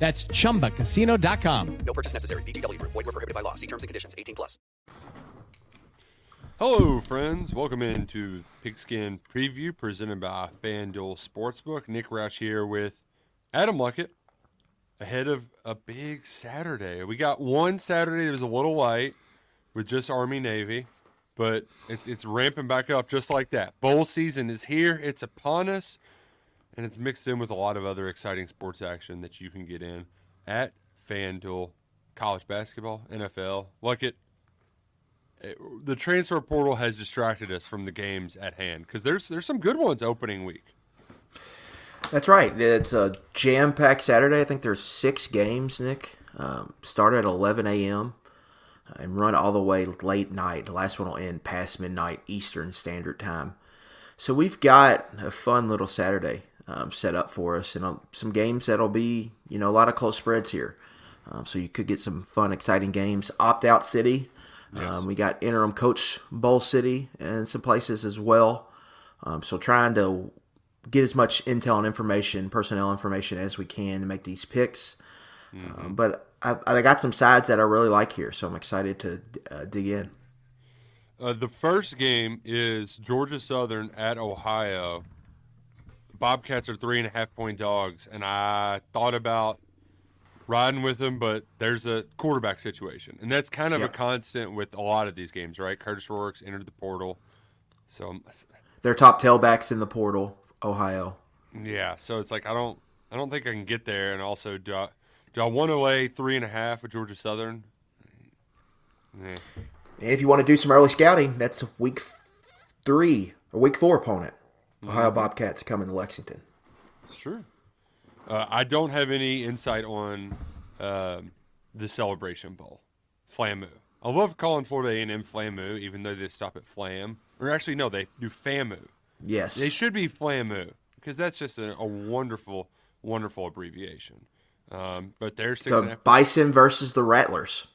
That's chumbacasino.com. No purchase necessary. VGW Group. Void were prohibited by law. See terms and conditions. 18 plus. Hello, friends. Welcome into Pigskin Preview presented by FanDuel Sportsbook. Nick Roush here with Adam Luckett ahead of a big Saturday. We got one Saturday that was a little light with just Army Navy, but it's it's ramping back up just like that. Bowl season is here. It's upon us and it's mixed in with a lot of other exciting sports action that you can get in at FanDuel, college basketball, NFL. Look at the transfer portal has distracted us from the games at hand because there's there's some good ones opening week. That's right. It's a jam-packed Saturday. I think there's six games. Nick um, start at 11 a.m. and run all the way late night. The last one will end past midnight Eastern Standard Time. So we've got a fun little Saturday um, set up for us, and uh, some games that'll be you know a lot of close spreads here. Um, so you could get some fun, exciting games. Opt out city. Yes. Um, we got interim coach bowl city and some places as well. Um, so trying to get as much intel and information, personnel information as we can to make these picks. Mm-hmm. Um, but I, I, got some sides that I really like here, so I'm excited to uh, dig in. Uh, the first game is Georgia Southern at Ohio. Bobcats are three and a half point dogs, and I thought about riding with them, but there's a quarterback situation, and that's kind of yep. a constant with a lot of these games, right? Kurtis Rourke's entered the portal, so they're top tailbacks in the portal, Ohio. Yeah, so it's like I don't, I don't think I can get there, and also do I, do I want to lay three and a half with Georgia Southern? Yeah. And if you want to do some early scouting, that's week three or week four opponent. Ohio. Bobcats coming to Lexington. It's true. Uh, I don't have any insight on uh, the Celebration Bowl, FLAMU. I love calling Florida A&M FLAMU, even though they stop at Flam. Or actually, no, they do FAMU. Yes. They should be FLAMU because that's just a, a wonderful, wonderful abbreviation. Um, but they're six the Bison versus the Rattlers.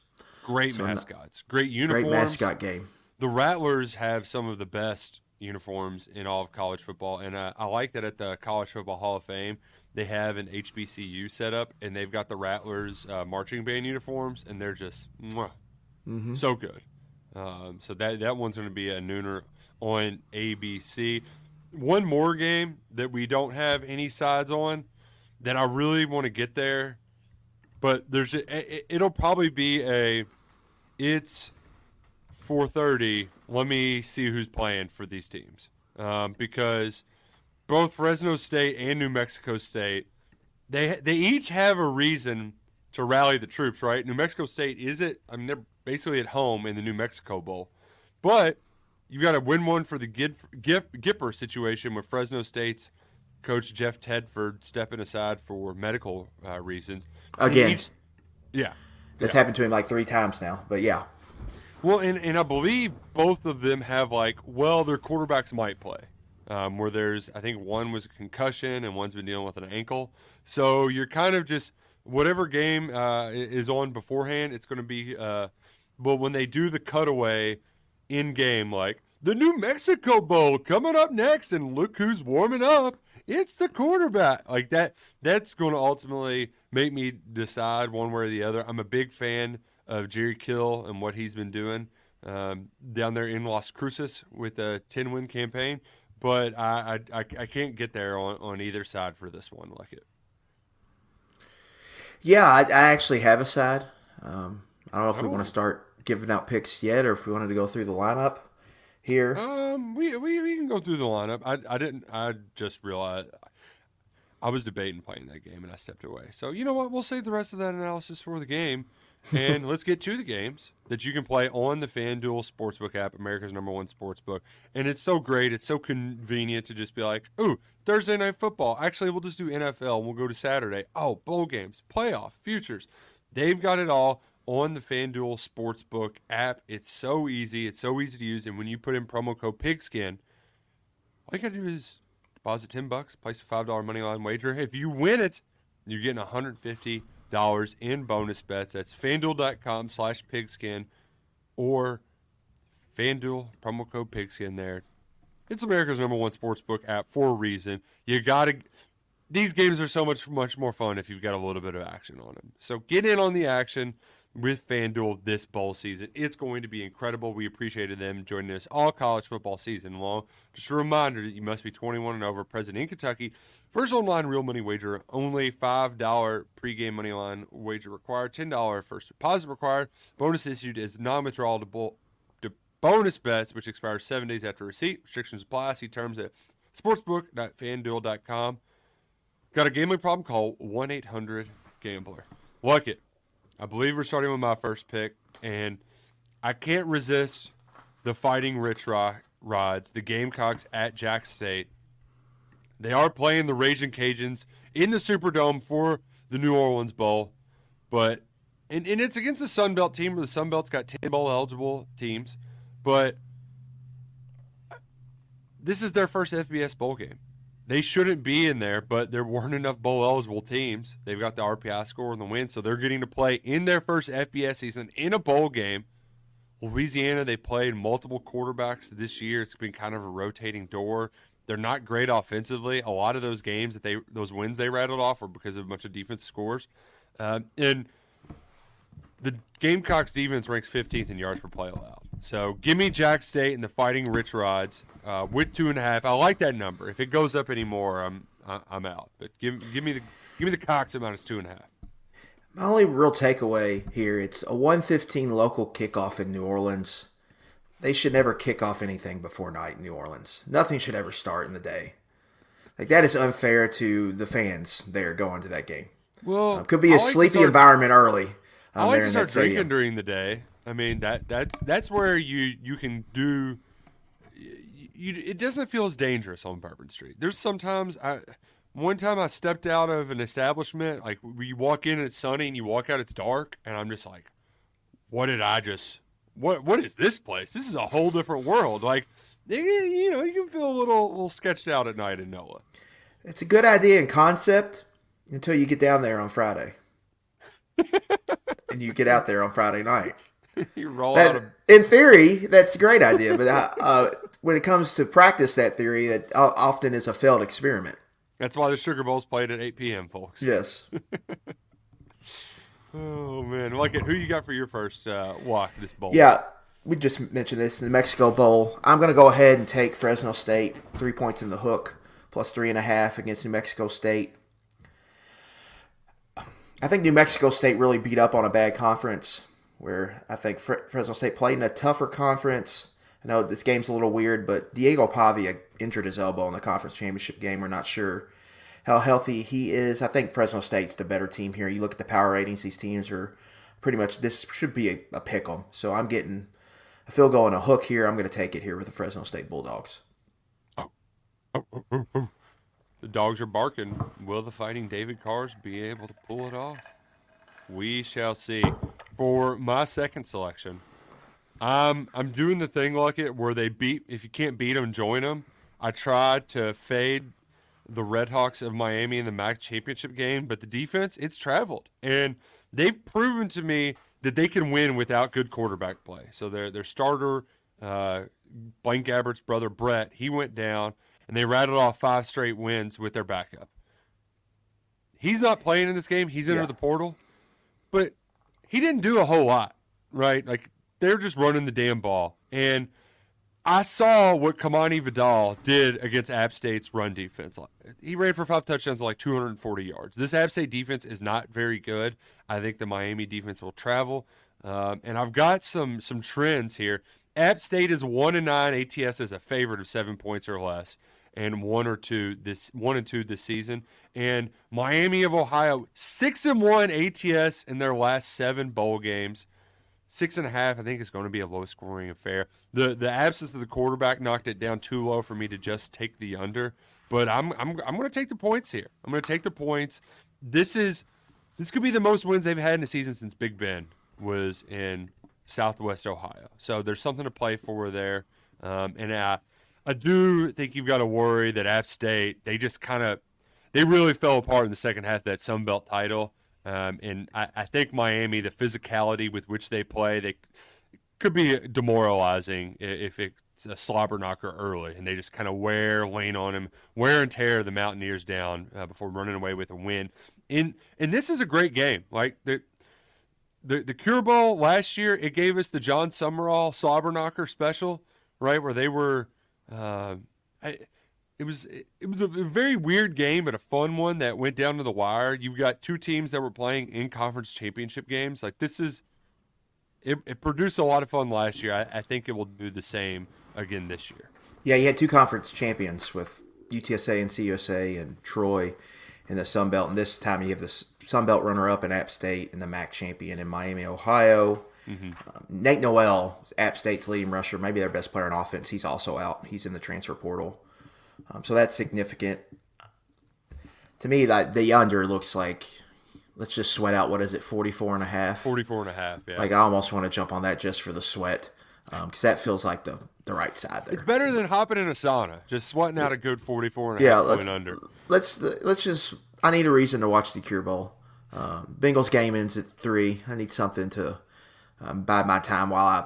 Great so mascots, great uniforms. Great mascot game. The Rattlers have some of the best uniforms in all of college football. And uh, I like that at the College Football Hall of Fame, they have an HBCU set up, and they've got the Rattlers uh, marching band uniforms, and they're just mm-hmm. so good. Um, so that that one's going to be a nooner on ABC. One more game that we don't have any sides on that I really want to get there, but there's a, it'll probably be a it's 4:30 let me see who's playing for these teams um, because both Fresno State and New Mexico State they they each have a reason to rally the troops. Right, New Mexico State is it? I mean, they're basically at home in the New Mexico Bowl, but you've got to win one for the Gipper situation with Fresno State's coach Jeff Tedford stepping aside for medical uh, reasons. Again, each, yeah, that's yeah. happened to him like three times now. But yeah, well, and, and I believe both of them have like, well, their quarterbacks might play. Um, where there's, I think one was a concussion and one's been dealing with an ankle. So you're kind of just whatever game uh, is on beforehand, it's going to be. Uh, but when they do the cutaway in game, like the New Mexico Bowl coming up next, and look who's warming up. It's the quarterback. Like that. That's going to ultimately make me decide one way or the other. I'm a big fan of Jerry Kill and what he's been doing um, down there in Las Cruces with a 10 win campaign. But I, I, I can't get there on, on either side for this one like it. Yeah, I, I actually have a side. Um, I don't know if oh. we want to start giving out picks yet or if we wanted to go through the lineup here. Um, we, we, we can go through the lineup. I, I didn't, I just realized I was debating playing that game and I stepped away. So, you know what? We'll save the rest of that analysis for the game and let's get to the games that you can play on the FanDuel Sportsbook app, America's number one sportsbook. And it's so great. It's so convenient to just be like, ooh, Thursday night football. Actually, we'll just do NFL and we'll go to Saturday. Oh, bowl games, playoff, futures. They've got it all on the FanDuel Sportsbook app. It's so easy. It's so easy to use. And when you put in promo code PIGSKIN, all you got to do is deposit 10 bucks, place a $5 money line wager. If you win it, you're getting $150 in bonus bets. That's fanduel.com slash pigskin or FanDuel, promo code pigskin there. It's America's number one sportsbook app for a reason. You got to. These games are so much much more fun if you've got a little bit of action on them. So get in on the action with FanDuel this bowl season. It's going to be incredible. We appreciated them joining us all college football season long. Just a reminder that you must be 21 and over, present in Kentucky. First online real money wager, only $5 pregame money line wager required, $10 first deposit required. Bonus issued as non-withdrawable to bonus bets, which expires seven days after receipt. Restrictions apply. See terms at sportsbook.fanduel.com. Got a gambling problem? Call 1 800 Gambler. Like it. I believe we're starting with my first pick, and I can't resist the Fighting Rich Rods, the Gamecocks at Jax State. They are playing the Raging Cajuns in the Superdome for the New Orleans Bowl, but and, and it's against the Sun Belt team. Where the Sun Belt's got ten bowl eligible teams, but this is their first FBS bowl game they shouldn't be in there, but there weren't enough bowl eligible teams. They've got the RPI score and the win, so they're getting to play in their first FBS season in a bowl game. Louisiana, they played multiple quarterbacks this year. It's been kind of a rotating door. They're not great offensively. A lot of those games that they those wins they rattled off were because of a bunch of defense scores. Um, and the Gamecocks defense ranks 15th in yards per play allowed. So give me Jax State and the Fighting Rich Rods uh, with two and a half. I like that number. If it goes up anymore, I'm I'm out. But give give me the give me the Cox at minus two and a half. My only real takeaway here: it's a 115 local kickoff in New Orleans. They should never kick off anything before night in New Orleans. Nothing should ever start in the day. Like that is unfair to the fans there going to that game. Well, um, could be a like sleepy start, environment early. Um, I like to start drinking during the day. I mean that that's that's where you you can do. You, it doesn't feel as dangerous on Bourbon Street. There's sometimes I. One time I stepped out of an establishment, like you walk in and it's sunny, and you walk out it's dark, and I'm just like, "What did I just? What what is this place? This is a whole different world." Like, you know, you can feel a little little sketched out at night in NOLA. It's a good idea and concept until you get down there on Friday, and you get out there on Friday night. you roll that, out. In theory, that's a great idea, but uh, uh, when it comes to practice that theory, it often is a failed experiment. That's why the Sugar Bowl's played at 8 p.m., folks. Yes. oh man, like it. Who you got for your first uh, walk this bowl? Yeah, we just mentioned this in the Mexico Bowl. I'm going to go ahead and take Fresno State three points in the hook plus three and a half against New Mexico State. I think New Mexico State really beat up on a bad conference where I think Fresno State played in a tougher conference. I know this game's a little weird, but Diego Pavia injured his elbow in the conference championship game. We're not sure how healthy he is. I think Fresno State's the better team here. You look at the power ratings; these teams are pretty much. This should be a, a pick 'em. So I'm getting a field goal and a hook here. I'm going to take it here with the Fresno State Bulldogs. The dogs are barking. Will the Fighting David Carrs be able to pull it off? We shall see. For my second selection, I'm I'm doing the thing like it where they beat. If you can't beat them, join them. I tried to fade the Redhawks of Miami in the MAC championship game, but the defense it's traveled and they've proven to me that they can win without good quarterback play. So their their starter, uh, Blaine Gabbert's brother Brett, he went down and they rattled off five straight wins with their backup. He's not playing in this game. He's into yeah. the portal but he didn't do a whole lot, right? Like they're just running the damn ball. And I saw what Kimani Vidal did against App State's run defense. He ran for five touchdowns, like 240 yards. This App State defense is not very good. I think the Miami defense will travel. Um, and I've got some some trends here. App State is one and nine. ATS is a favorite of seven points or less and one or two this one and two this season. And Miami of Ohio six and one ATS in their last seven bowl games. Six and a half, I think, is going to be a low scoring affair. The the absence of the quarterback knocked it down too low for me to just take the under. But I'm I'm I'm going to take the points here. I'm going to take the points. This is this could be the most wins they've had in a season since Big Ben was in Southwest Ohio. So there's something to play for there. Um, and I, I do think you've got to worry that App State, they just kind of, they really fell apart in the second half of that Sun Belt title. Um, and I, I think Miami, the physicality with which they play, they could be demoralizing if it's a slobber knocker early and they just kind of wear lane on him, wear and tear the Mountaineers down uh, before running away with a win. In and this is a great game. Like the the the Cure Bowl last year, it gave us the Jon Sumrall slobber knocker special, right, where they were. Uh, I, it was it was a very weird game, but a fun one that went down to the wire. You've got two teams that were playing in conference championship games. Like this is it, it produced a lot of fun last year. I, I, think it will do the same again this year. Yeah, you had two conference champions with UTSA and CUSA and Troy in the Sun Belt, and this time you have the Sun Belt runner-up in App State and the MAC champion in Miami, Ohio. Mm-hmm. Um, Nate Noel, App State's leading rusher, maybe their best player in offense. He's also out. He's in the transfer portal, um, so that's significant. To me, that the under looks like let's just sweat out what is it 44 and a half 44 and a half yeah like i almost want to jump on that just for the sweat because um, that feels like the the right side there it's better than hopping in a sauna just sweating out a good 44 and a yeah, half let's, under let's let's just i need a reason to watch the cure bowl um, bengals game ends at three i need something to um, buy my time while i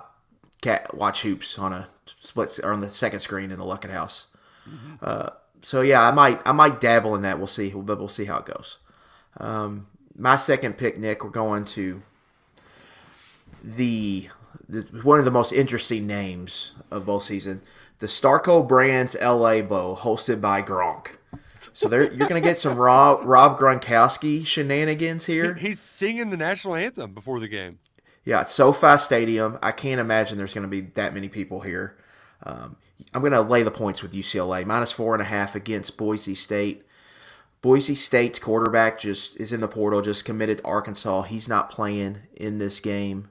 cat watch hoops on a split or on the second screen in the Luckett House. Mm-hmm. Uh, so yeah, I might I might dabble in that. We'll see, but we'll see how it goes. Um, my second pick, Nick, we're going to the, the one of the most interesting names of both season, the Starco Brands LA Bowl, hosted by Gronk. So there, you're going to get some Rob Rob Gronkowski shenanigans here. He, he's singing the national anthem before the game. Yeah, it's SoFi Stadium. I can't imagine there's going to be that many people here. Um, I'm going to lay the points with UCLA minus four and a half against Boise State. Boise State's quarterback just is in the portal, just committed to Arkansas. He's not playing in this game.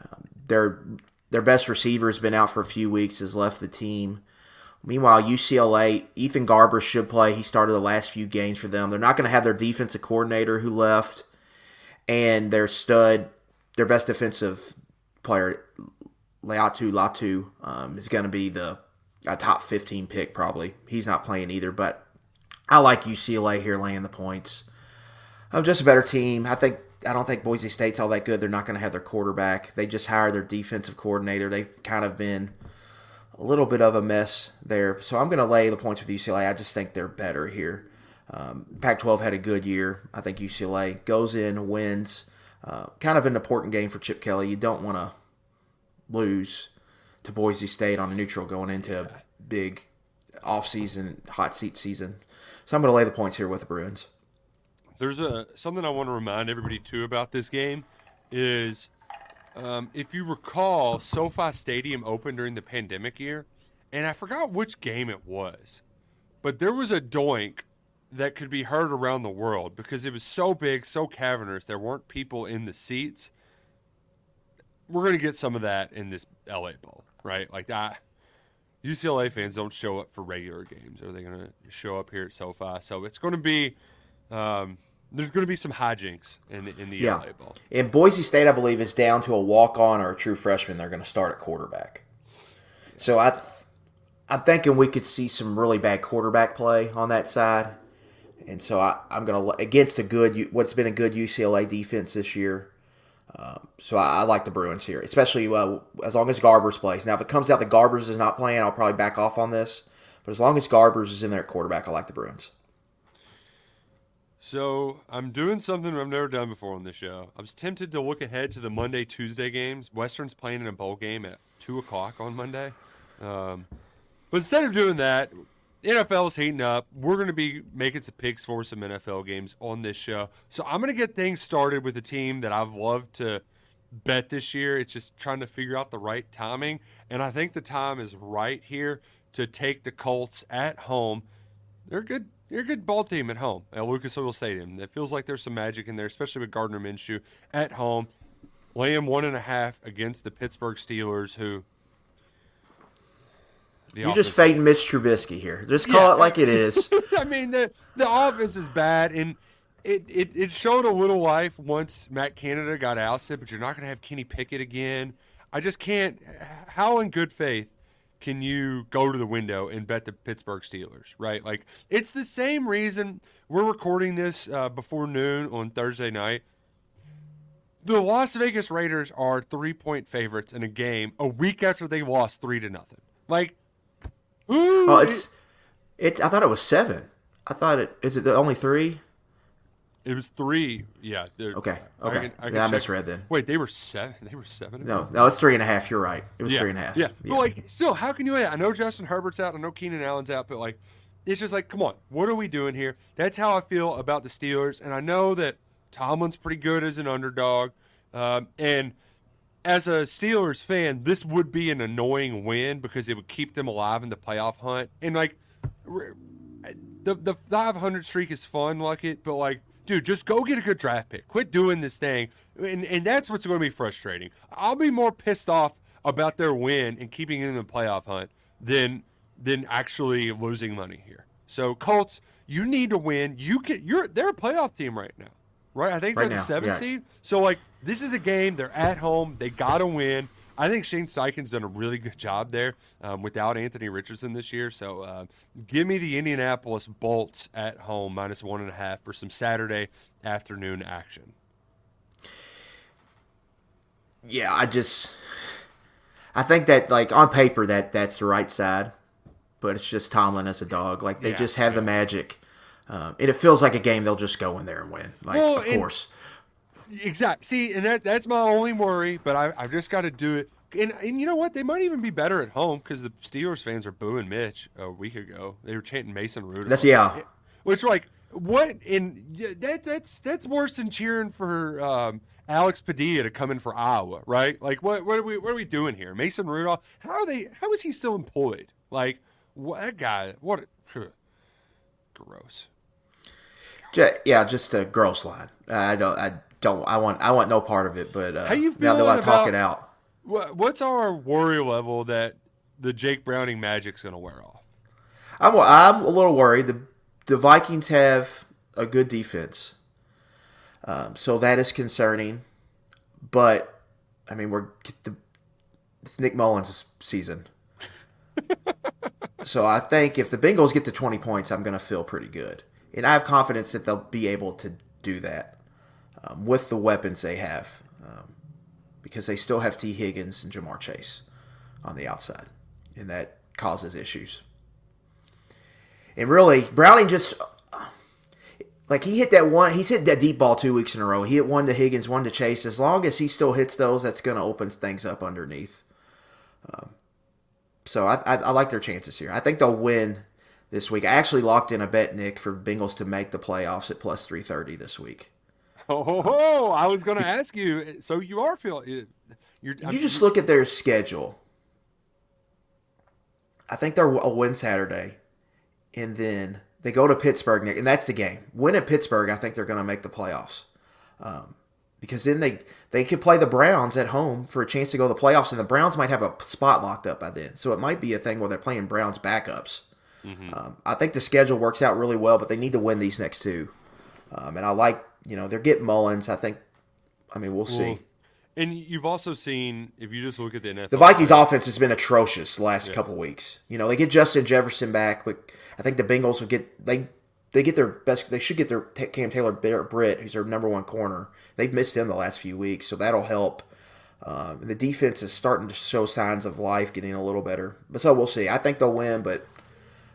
Um, their their best receiver has been out for a few weeks, has left the team. Meanwhile, UCLA, Ethan Garbers should play. He started the last few games for them. They're not going to have their defensive coordinator who left, and their stud, their best defensive player, Laiatu Latu, um, is going to be the top 15 pick probably. He's not playing either, but I like UCLA here laying the points. I'm just a better team. I think I don't think Boise State's all that good. They're not going to have their quarterback. They just hired their defensive coordinator. They've kind of been a little bit of a mess there. So I'm going to lay the points with UCLA. I just think they're better here. Um, Pac-12 had a good year. I think UCLA goes in, wins. Uh, kind of an important game for Chip Kelly. You don't want to lose to Boise State on a neutral going into a big off-season hot seat season. So I'm going to lay the points here with the Bruins. There's a something I want to remind everybody too about this game is um, if you recall, SoFi Stadium opened during the pandemic year, and I forgot which game it was, but there was a doink that could be heard around the world because it was so big, so cavernous, there weren't people in the seats. We're going to get some of that in this LA Bowl, right? Like that. UCLA fans don't show up for regular games. Are they going to show up here at SoFi? So it's going to be um, there's going to be some hijinks in the, in the yeah. LA Bowl. And Boise State, I believe, is down to a walk on or a true freshman. They're going to start at quarterback. So I, th- I'm thinking we could see some really bad quarterback play on that side. And so I, am going to against a good what's been a good UCLA defense this year. Um, so I, I, like the Bruins here, especially uh, as long as Garbers plays. Now, if it comes out that Garbers is not playing, I'll probably back off on this. But as long as Garbers is in there at quarterback, I like the Bruins. So I'm doing something I've never done before on this show. I was tempted to look ahead to the Monday Tuesday games. Western's playing in a bowl game at two o'clock on Monday, um, but instead of doing that, NFL is heating up. We're going to be making some picks for some NFL games on this show. So I'm going to get things started with a team that I've loved to bet this year. It's just trying to figure out the right timing. And I think the time is right here to take the Colts at home. They're good. You're a good ball team at home at Lucas Oil Stadium. It feels like there's some magic in there, especially with Gardner Minshew at home. Laying one and a half against the Pittsburgh Steelers, who you're just fading Mitch Trubisky here. Just call yeah. it like it is. I mean, the the offense is bad, and it, it, it showed a little life once Matt Canada got ousted, but you're not going to have Kenny Pickett again. I just can't. How in good faith can you go to the window and bet the Pittsburgh Steelers, right? Like, it's the same reason we're recording this uh, before noon on Thursday night. The Las Vegas Raiders are three point favorites in a game a week after they lost three to nothing. Like, ooh, Oh, it's it's. I thought it was seven. I thought it is it the only three. It was three. Yeah. they're- Okay, I okay. can- I can Yeah, I misread then. Wait, they were seven. They were seven. No, no, it's three and a half. You're right. It was yeah, three and a half. Yeah. but like, still, how can you? I know Justin Herbert's out. I know Keenan Allen's out, but like, it's just like, come on, what are we doing here? That's how I feel about the Steelers, and I know that Tomlin's pretty good as an underdog, um, and as a Steelers fan, this would be an annoying win because it would keep them alive in the playoff hunt. And like, the the 500 streak is fun, like it, but like, dude, just go get a good draft pick. Quit doing this thing, and and that's what's going to be frustrating. I'll be more pissed off about their win and keeping it in the playoff hunt than than actually losing money here. So Colts, you need to win. You can. You're they're a playoff team right now, right? I think Right they're now, the seventh yes. seed. So like, this is a game. They're at home. They got to win. I think Shane Steichen's done a really good job there um, without Anthony Richardson this year. So uh, give me the Indianapolis Bolts at home minus one and a half for some Saturday afternoon action. Yeah, I just I think that like on paper that that's the right side, but it's just Tomlin as a dog. Like they Yeah, just have the magic, um, and it feels like a game they'll just go in there and win. Like Well, of and- Exactly. See, and that that's my only worry, but I I've just got to do it. And, and you know what? They might even be better at home because the Steelers fans are booing Mitch a week ago. They were chanting Mason Rudolph. That's- yeah. Which like what? And yeah, that that's that's worse than cheering for um, Alex Padilla to come in for Iowa, right? Like what what are we what are we doing here? Mason Rudolph? How are they? How is he still employed? Like what that guy? What? Gross. Yeah, just a gross line. I don't, I don't, I want, I want no part of it. But uh, How you now that I talk it out, what's our worry level that the Jake Browning magic's going to wear off? I'm, I'm a little worried. The the Vikings have a good defense, um, so that is concerning. But I mean, we're the it's Nick Mullens' season, so I think if the Bengals get to 20 points, I'm going to feel pretty good, and I have confidence that they'll be able to do that um, with the weapons they have, um, because they still have Tee Higgins and Ja'Marr Chase on the outside, and that causes issues. And really, Browning just like he hit that one. He's hit that deep ball two weeks in a row. He hit one to Higgins, one to Chase. As long as he still hits those, that's going to open things up underneath. Um, so I, I, I like their chances here. I think they'll win this week. I actually locked in a bet, Nick, for Bengals to make the playoffs at plus three thirty this week. Oh, ho, ho, I was going to ask you. So you are feeling you're You just look at their schedule. I think they're a win Saturday, and then they go to Pittsburgh, and that's the game. Win at Pittsburgh, I think they're going to make the playoffs, um, because then they they could play the Browns at home for a chance to go to the playoffs, and the Browns might have a spot locked up by then. So it might be a thing where they're playing Browns backups. Um, I think the schedule works out really well, but they need to win these next two. Um, and I like, you know, they're getting Mullens. I think. I mean, we'll see. and you've also seen if you just look at the NFL, The Vikings offense has been atrocious the last couple weeks. You know, they get Justin Jefferson back, but I think the Bengals will get they they get their best. They should get their Cam Taylor Britt, who's their number one corner. They've missed him the last few weeks, so that'll help. Um, the defense is starting to show signs of life, getting a little better. But so we'll see. I think they'll win, but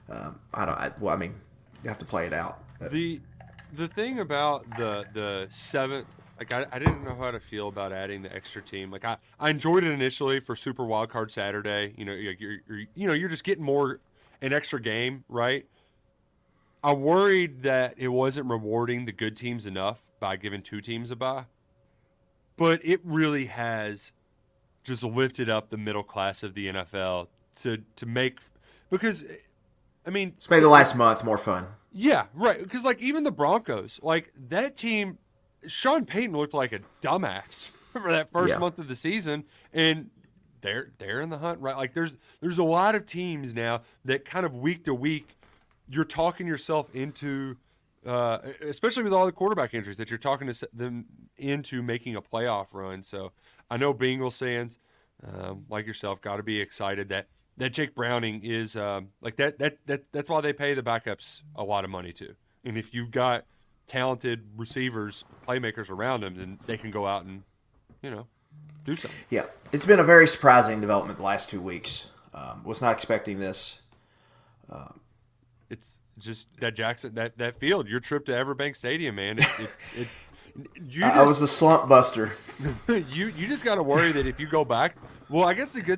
um, I don't. I, well, I mean, you have to play it out. the the thing about the the seventh like I, I didn't know how to feel about adding the extra team. Like I, I enjoyed it initially for super wild card saturday. You know you're, you're, you're you know you're just getting more an extra game right? I worried that it wasn't rewarding the good teams enough by giving two teams a bye but it really has just lifted up the middle class of the nfl to to make because i mean It's made the last month more fun. Yeah, right. Because like even the Broncos, like that team, Sean Payton looked like a dumbass for that first Yeah. month of the season, and they're they're in the hunt, right? Like there's there's a lot of teams now that kind of week to week, you're talking yourself into uh, especially with all the quarterback injuries that you're talking to them into making a playoff run. So I know Bengals fans um, like yourself got to be excited that that Jake Browning is um, like that. That that that's why they pay the backups a lot of money too. And if you've got talented receivers, playmakers around them, then they can go out and you know do something. Yeah, it's been a very surprising development the last two weeks. Um, was not expecting this. it's just that Jackson that that field. Your trip to Everbank Stadium, man. It, it, it, just, I was a slump buster. you you just got to worry that if you go back. Well, I guess the good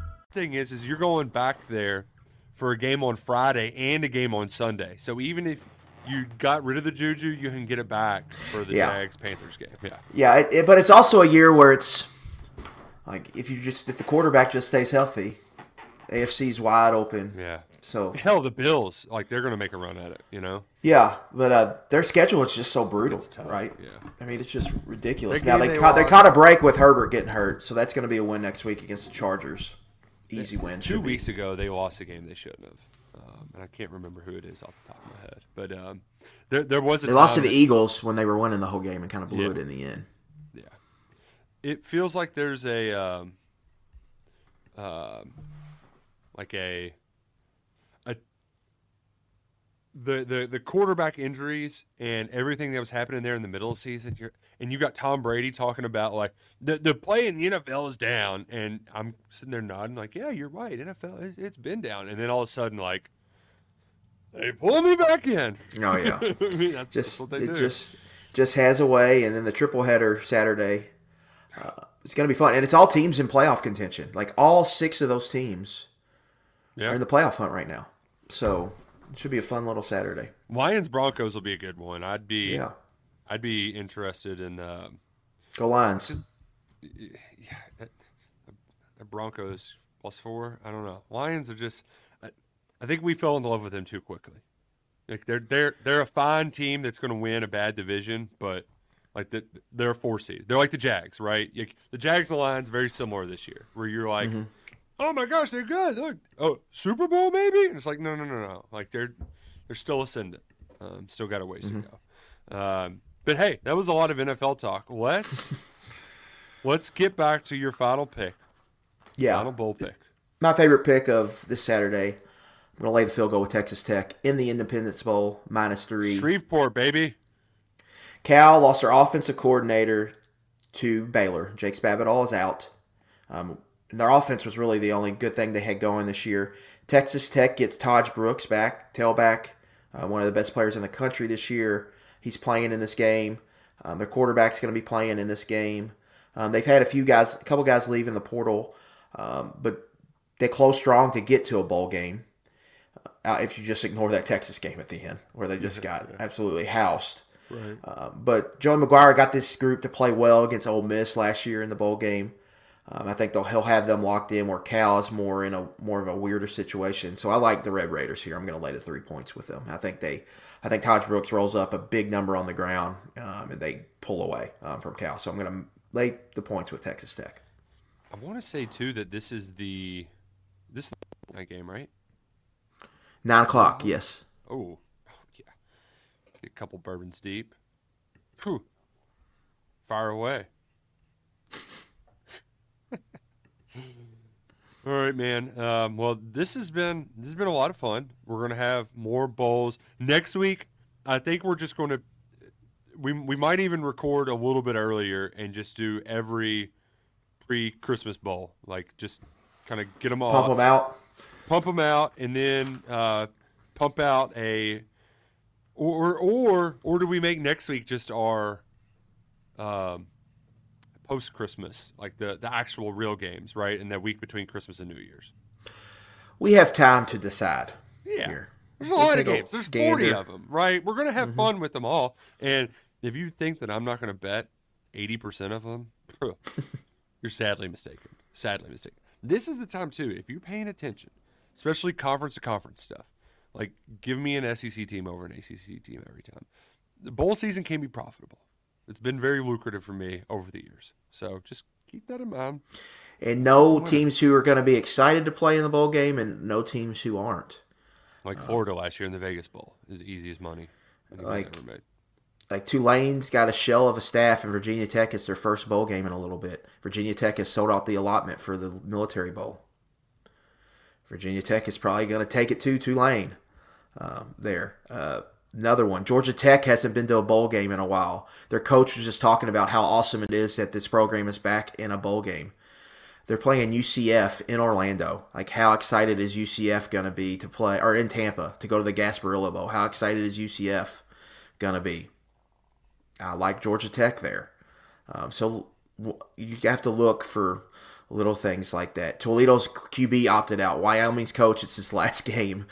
Thing is, is you're going back there for a game on Friday and a game on Sunday. So even if you got rid of the juju, you can get it back for the Yeah. Jags Panthers game. Yeah, Yeah, it, it- but it's also a year where it's like if you just if the quarterback just stays healthy, AFC's wide open. yeah. So Hell, the Bills like they're going to make a run at it. You know. yeah, but uh, their schedule is just so brutal, right? yeah. I mean, it's just ridiculous. That now they they caught, they caught a break with Herbert getting hurt, so that's going to be a win next week against the Chargers. Easy win. Two should be. weeks ago, they lost a game they shouldn't have, um, and I can't remember who it is off the top of my head. But um, there, there was a They lost to the Eagles when they were winning the whole game and kind of blew Yeah. it in the end. Yeah, it feels like there's a um, um, like a the, the the quarterback injuries and everything that was happening there in the middle of the season. You're, and you got Tom Brady talking about like the the play in the NFL is down, and I'm sitting there nodding like, yeah, you're right. NFL, it, it's been down, and then all of a sudden like. They pull me back in. Oh yeah. I mean, just what they it do. just just has a way, and then the triple header Saturday. Uh, it's going to be fun, and it's all teams in playoff contention. Like all six of those teams yeah. are in the playoff hunt right now, so it should be a fun little Saturday. Lions Broncos will be a good one. I'd be Yeah, I'd be interested in uh, go Lions. Yeah, the Broncos plus four. I don't know. Lions are just. I, I think we fell in love with them too quickly. Like they're they're they're a fine team that's going to win a bad division, but like the, they're a four seed. They're like the Jags, right? Like, the Jags and the Lions very similar this year, where you're like, oh my gosh, they're good. Look, oh Super Bowl maybe, and it's like no no no no. Like they're they're still ascendant. Um, still got a ways to go. Um, but hey, that was a lot of NFL talk. Let's let's get back to your final pick, Yeah, final bowl pick. my favorite pick of this Saturday. I'm going to lay the field goal with Texas Tech in the Independence Bowl minus three. Shreveport, baby. Cal lost their offensive coordinator to Baylor. Jake Spavital is out. Um, and their offense was really the only good thing they had going this year. Texas Tech gets Tahj Brooks back, tailback, uh, one of the best players in the country this year. He's playing in this game. Um, their quarterback's going to be playing in this game. Um, they've had a few guys, a couple guys leave in the portal, um, but they close strong to get to a bowl game. Uh, if you just ignore that Texas game at the end, where they just got absolutely housed. Um, but Joey McGuire got this group to play well against Ole Miss last year in the bowl game. Um, I think they'll, he'll have them locked in where Cal is more in a more of a weirder situation. So I like the Red Raiders here. I'm going to lay the three points with them. I think they, I think Tahj Brooks rolls up a big number on the ground um, and they pull away um, from Cal. So I'm going to lay the points with Texas Tech. I want to say too that this is the this is the game, right? Nine o'clock. Yes. Oh, oh yeah. Get a couple bourbons deep. Whew. Fire away. All right, man. Um, well, this has been this has been a lot of fun. We're gonna have more bowls next week. I think we're just gonna we we might even record a little bit earlier and just do every pre Christmas bowl, like just kind of get them all Pump them out. pump them out, and then uh, pump out a or or or do we make next week just our um, post Christmas, like the the actual real games, right? In that week between Christmas and New Year's. We have time to decide Yeah. here. There's a lot of games. There's 40 gander. of them, right? We're going to have Mm-hmm. fun with them all. And if you think that I'm not going to bet 80% of them, you're sadly mistaken. Sadly mistaken. This is the time, too, if you're paying attention, especially conference to conference stuff, like give me an SEC team over an ACC team every time. The bowl season can be profitable. It's been very lucrative for me over the years. So just keep that in mind. And no teams who are going to be excited to play in the bowl game, and no teams who aren't. Like Florida last year in the Vegas Bowl is easy as money Like- ever made. Like Tulane's got a shell of a staff, and Virginia Tech is their first bowl game in a little bit. Virginia Tech has sold out the allotment for the Military Bowl. Virginia Tech is probably going to take it to Tulane. Um, there, uh, another one. Georgia Tech hasn't been to a bowl game in a while. Their coach was just talking about how awesome it is that this program is back in a bowl game. They're playing UCF in Orlando. Like, how excited is UCF going to be to play, or in Tampa to go to the Gasparilla Bowl? How excited is UCF going to be? I like Georgia Tech there. Um, so you have to look for little things like that. Toledo's QB opted out. Wyoming's coach, it's his last game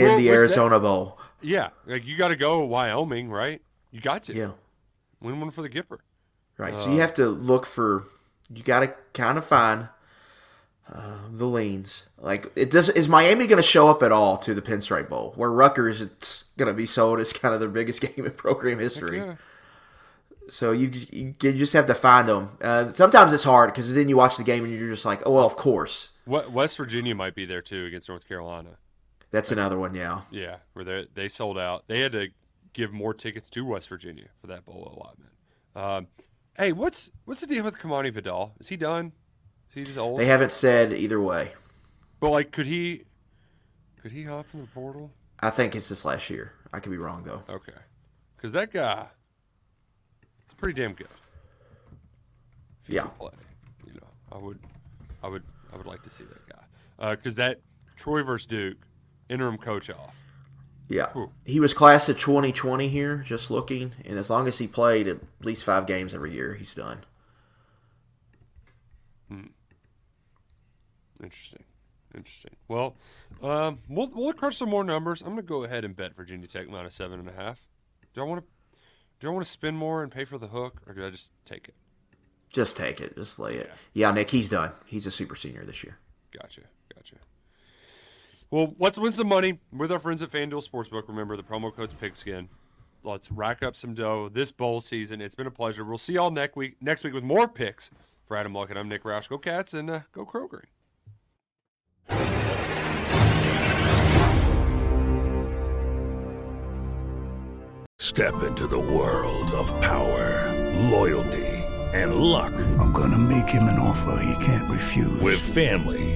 in Well, the Arizona Bowl. Yeah, like you got to go Wyoming, right? You got to Yeah. win one for the Gipper. Right. so you have to look for. You got to kind of find uh, the leans. Like it does. Is Miami going to show up at all to the Pinstripe Bowl, where Rutgers it's going to be sold as kind of their biggest game in program history? Yeah. So you, you you just have to find them. Uh, sometimes it's hard because then you watch the game and you're just like, oh well, of course. What West Virginia might be there too against North Carolina. That's another one. Yeah. Yeah, where they they sold out. They had to give more tickets to West Virginia for that bowl allotment. Um, hey, what's what's the deal with Kimani Vidal? Is he done? Is he just old? They haven't said either way. but like, could he could he hop in the portal? I think it's this last year. I could be wrong though. Okay, because that guy is pretty damn good. If Yeah. play, you know, I would, I would, I would like to see that guy because that Troy versus Duke interim coach off. Yeah. Whew. He was class of 2020 here, just looking, and as long as he played at least five games every year, he's done. Interesting. Interesting. Well, um, we'll we'll look across some more numbers. I'm going to go ahead and bet Virginia Tech minus seven and a half. Do I want to do I want to spend more and pay for the hook, or do I just take it? Just take it. Just lay it. Yeah, Nick, he's done. He's a super senior this year. Gotcha. Gotcha. Well, let's win some money with our friends at FanDuel Sportsbook. Remember the promo code's Pigskin. Let's rack up some dough this bowl season. It's been a pleasure. We'll see y'all next week. Next week with more picks. For Adam Luck and I'm Nick Roush. Go Cats and uh, go Crow Green. Step into the world of power, loyalty, and luck. I'm gonna make him an offer he can't refuse. With family,